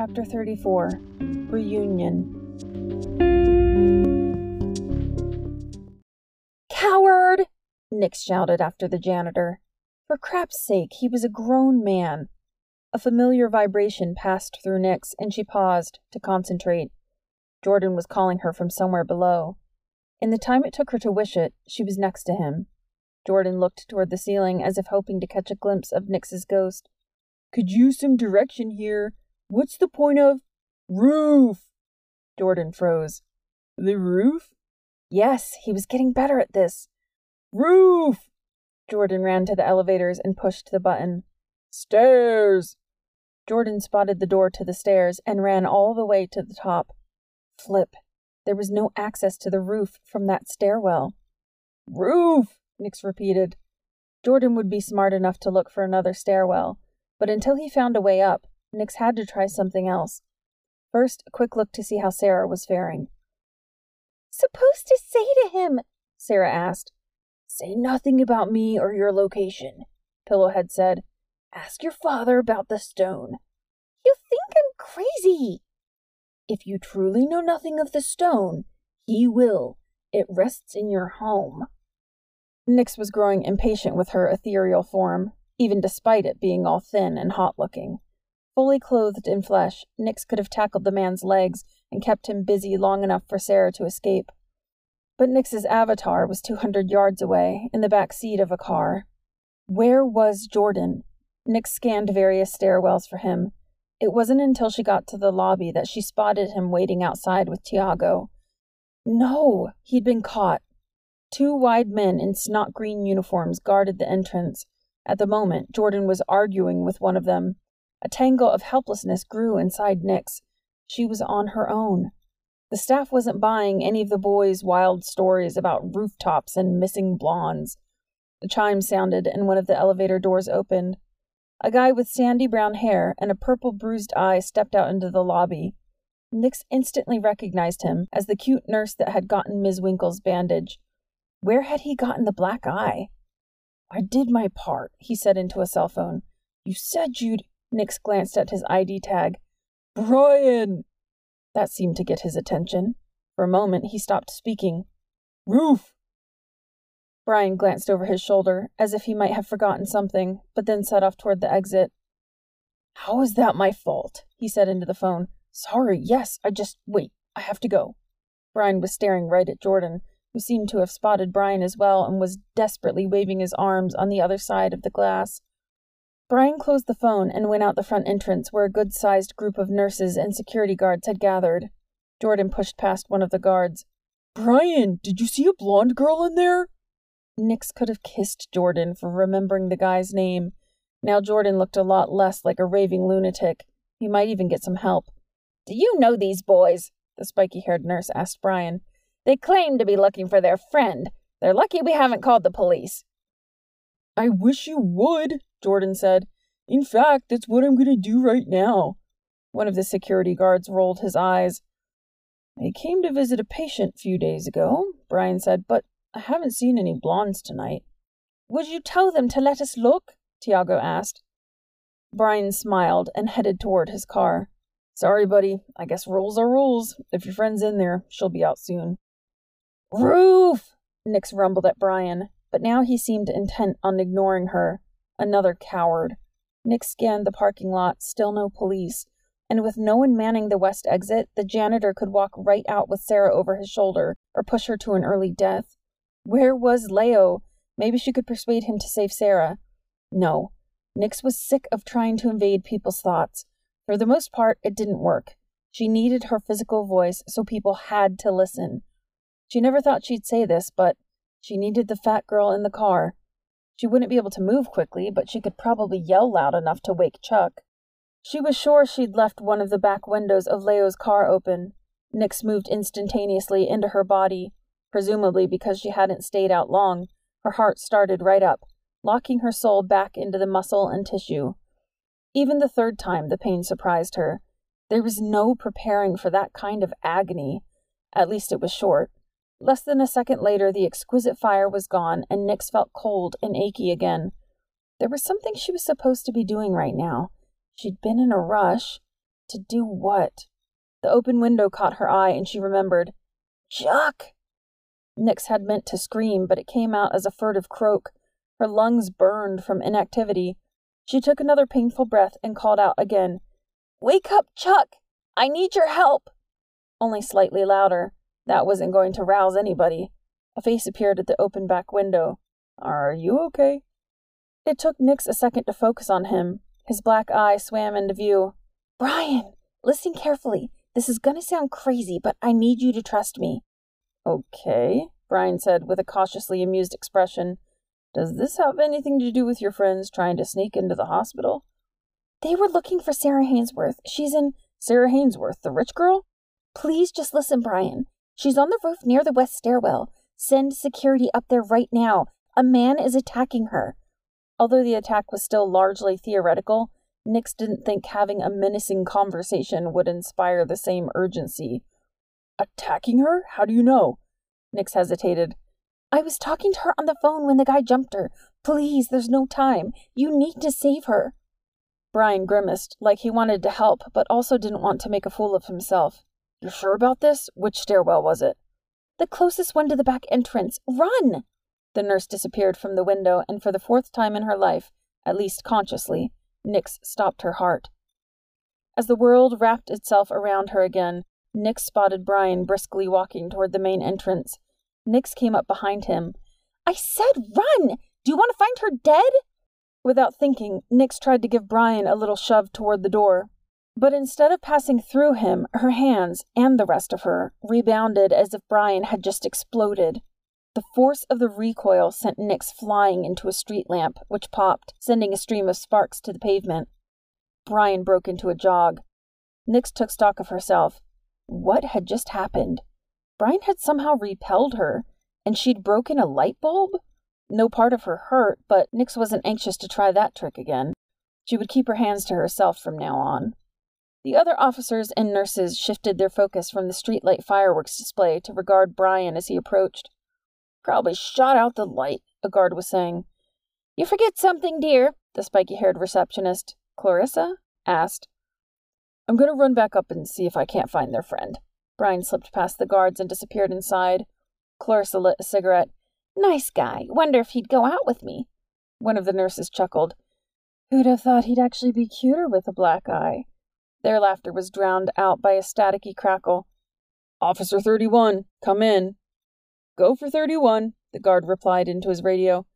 Chapter 34 Reunion. Coward! Nix shouted after the janitor. For crap's sake, he was a grown man. A familiar vibration passed through Nix, and she paused to concentrate. Jordan was calling her from somewhere below. In the time it took her to wish it, she was next to him. Jordan looked toward the ceiling as if hoping to catch a glimpse of Nix's ghost. Could use some direction here. What's the point of roof? Jordan froze. The roof? Yes, he was getting better at this. Roof! Jordan ran to the elevators and pushed the button. Stairs! Jordan spotted the door to the stairs and ran all the way to the top. Flip. There was no access to the roof from that stairwell. Roof! Nix repeated. Jordan would be smart enough to look for another stairwell, but until he found a way up, Nix had to try something else. First, a quick look to see how Sarah was faring. Supposed to say to him? Sarah asked. Say nothing about me or your location, Pillowhead said. Ask your father about the stone. You think I'm crazy. If you truly know nothing of the stone, he will. It rests in your home. Nix was growing impatient with her ethereal form, even despite it being all thin and hot looking. Fully clothed in flesh, Nix could have tackled the man's legs and kept him busy long enough for Sarah to escape. But Nix's avatar was 200 yards away, in the back seat of a car. Where was Jordan? Nix scanned various stairwells for him. It wasn't until she got to the lobby that she spotted him waiting outside with Tiago. No, he'd been caught. Two wide men in snot green uniforms guarded the entrance. At the moment, Jordan was arguing with one of them. A tangle of helplessness grew inside Nix. She was on her own. The staff wasn't buying any of the boys' wild stories about rooftops and missing blondes. The chime sounded, and one of the elevator doors opened. A guy with sandy brown hair and a purple bruised eye stepped out into the lobby. Nix instantly recognized him as the cute nurse that had gotten Ms. Winkle's bandage. Where had he gotten the black eye? I did my part, he said into a cell phone. You said you'd. Nix glanced at his ID tag. Brian! That seemed to get his attention. For a moment, he stopped speaking. Roof! Brian glanced over his shoulder, as if he might have forgotten something, but then set off toward the exit. How is that my fault? he said into the phone. Sorry, yes, I just. Wait, I have to go. Brian was staring right at Jordan, who seemed to have spotted Brian as well and was desperately waving his arms on the other side of the glass. Brian closed the phone and went out the front entrance where a good sized group of nurses and security guards had gathered. Jordan pushed past one of the guards. Brian, did you see a blonde girl in there? Nix could have kissed Jordan for remembering the guy's name. Now Jordan looked a lot less like a raving lunatic. He might even get some help. Do you know these boys? The spiky haired nurse asked Brian. They claim to be looking for their friend. They're lucky we haven't called the police. I wish you would, Jordan said. In fact, that's what I'm going to do right now. One of the security guards rolled his eyes. I came to visit a patient a few days ago, Brian said, but I haven't seen any blondes tonight. Would you tell them to let us look? Tiago asked. Brian smiled and headed toward his car. Sorry, buddy. I guess rules are rules. If your friend's in there, she'll be out soon. Roof! Nix rumbled at Brian, but now he seemed intent on ignoring her. Another coward. Nix scanned the parking lot, still no police, and with no one manning the west exit, the janitor could walk right out with Sarah over his shoulder or push her to an early death. Where was Leo? Maybe she could persuade him to save Sarah. No. Nix was sick of trying to invade people's thoughts. For the most part, it didn't work. She needed her physical voice, so people had to listen. She never thought she'd say this, but she needed the fat girl in the car. She wouldn't be able to move quickly, but she could probably yell loud enough to wake Chuck. She was sure she'd left one of the back windows of Leo's car open. Nix moved instantaneously into her body. Presumably because she hadn't stayed out long, her heart started right up, locking her soul back into the muscle and tissue. Even the third time, the pain surprised her. There was no preparing for that kind of agony. At least it was short. Less than a second later, the exquisite fire was gone, and Nix felt cold and achy again. There was something she was supposed to be doing right now. She'd been in a rush. To do what? The open window caught her eye and she remembered. Chuck! Nix had meant to scream, but it came out as a furtive croak. Her lungs burned from inactivity. She took another painful breath and called out again, Wake up, Chuck! I need your help! Only slightly louder. That wasn't going to rouse anybody. A face appeared at the open back window. Are you okay? It took Nix a second to focus on him. His black eye swam into view. Brian, listen carefully. This is gonna sound crazy, but I need you to trust me. Okay, Brian said with a cautiously amused expression. Does this have anything to do with your friends trying to sneak into the hospital? They were looking for Sarah Hainsworth. She's in. Sarah Hainsworth, the rich girl? Please just listen, Brian. She's on the roof near the west stairwell. Send security up there right now. A man is attacking her. Although the attack was still largely theoretical, Nix didn't think having a menacing conversation would inspire the same urgency. Attacking her? How do you know? Nix hesitated. I was talking to her on the phone when the guy jumped her. Please, there's no time. You need to save her. Brian grimaced, like he wanted to help, but also didn't want to make a fool of himself. You're sure about this? Which stairwell was it? The closest one to the back entrance. Run! The nurse disappeared from the window, and for the fourth time in her life, at least consciously, Nix stopped her heart. As the world wrapped itself around her again, Nix spotted Brian briskly walking toward the main entrance. Nix came up behind him. I said run! Do you want to find her dead? Without thinking, Nix tried to give Brian a little shove toward the door. But instead of passing through him, her hands, and the rest of her, rebounded as if Brian had just exploded. The force of the recoil sent Nix flying into a street lamp, which popped, sending a stream of sparks to the pavement. Brian broke into a jog. Nix took stock of herself. What had just happened? Brian had somehow repelled her, and she'd broken a light bulb? No part of her hurt, but Nix wasn't anxious to try that trick again. She would keep her hands to herself from now on. The other officers and nurses shifted their focus from the streetlight fireworks display to regard Brian as he approached. Probably shot out the light, a guard was saying. You forget something, dear, the spiky haired receptionist, Clarissa, asked. I'm going to run back up and see if I can't find their friend. Brian slipped past the guards and disappeared inside. Clarissa lit a cigarette. Nice guy. Wonder if he'd go out with me. One of the nurses chuckled. Who'd have thought he'd actually be cuter with a black eye? Their laughter was drowned out by a staticky crackle. Officer 31, come in. Go for 31, the guard replied into his radio.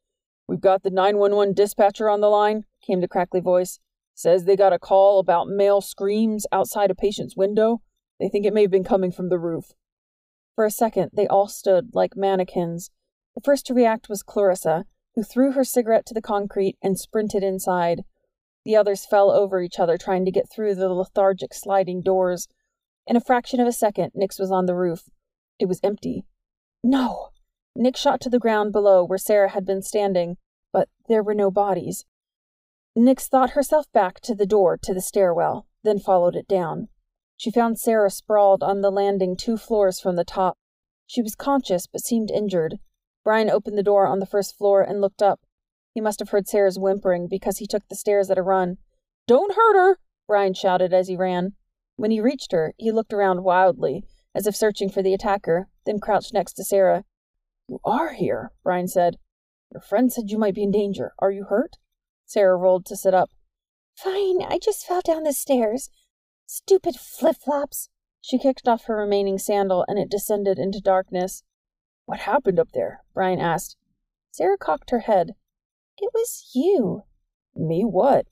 We've got the 911 dispatcher on the line, came the crackly voice. Says they got a call about male screams outside a patient's window. They think it may have been coming from the roof. For a second, they all stood like mannequins. The first to react was Clarissa, who threw her cigarette to the concrete and sprinted inside. The others fell over each other trying to get through the lethargic sliding doors. In a fraction of a second, Nix was on the roof. It was empty. No! Nix shot to the ground below where Sarah had been standing, but there were no bodies. Nix thought herself back to the door to the stairwell, then followed it down. She found Sarah sprawled on the landing two floors from the top. She was conscious but seemed injured. Brian opened the door on the first floor and looked up. He must have heard Sarah's whimpering because he took the stairs at a run. Don't hurt her! Brian shouted as he ran. When he reached her, he looked around wildly, as if searching for the attacker, then crouched next to Sarah. You are here, Brian said. Your friend said you might be in danger. Are you hurt? Sarah rolled to sit up. Fine, I just fell down the stairs. Stupid flip flops. She kicked off her remaining sandal and it descended into darkness. What happened up there? Brian asked. Sarah cocked her head. It was you. Me what?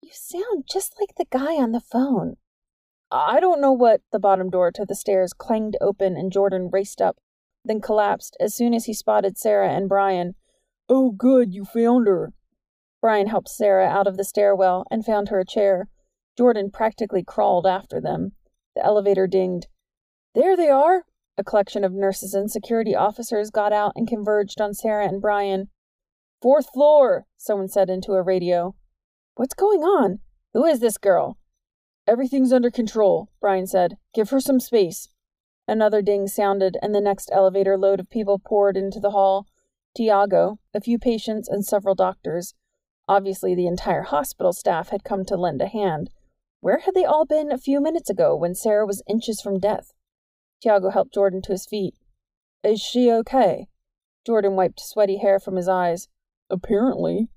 You sound just like the guy on the phone. I don't know what. The bottom door to the stairs clanged open and Jordan raced up, then collapsed as soon as he spotted Sarah and Brian. Oh, good, you found her. Brian helped Sarah out of the stairwell and found her a chair. Jordan practically crawled after them. The elevator dinged. There they are! A collection of nurses and security officers got out and converged on Sarah and Brian. Fourth floor, someone said into a radio. What's going on? Who is this girl? Everything's under control, Brian said. Give her some space. Another ding sounded, and the next elevator load of people poured into the hall. Tiago, a few patients, and several doctors. Obviously, the entire hospital staff had come to lend a hand. Where had they all been a few minutes ago when Sarah was inches from death? Tiago helped Jordan to his feet. Is she okay? Jordan wiped sweaty hair from his eyes. Apparently.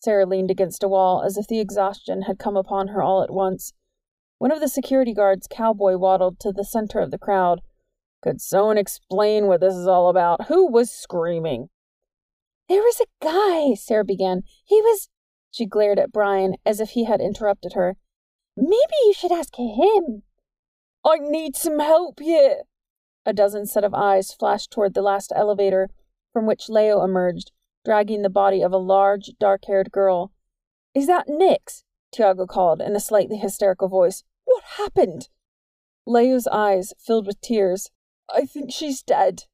Sarah leaned against a wall as if the exhaustion had come upon her all at once. One of the security guards cowboy waddled to the center of the crowd. Could someone explain what this is all about? Who was screaming? There was a guy, Sarah began. He was. She glared at Brian as if he had interrupted her. Maybe you should ask him. I need some help here. A dozen set of eyes flashed toward the last elevator, from which Leo emerged, dragging the body of a large, dark haired girl. Is that Nix? Tiago called in a slightly hysterical voice. What happened? Leo's eyes filled with tears. I think she's dead.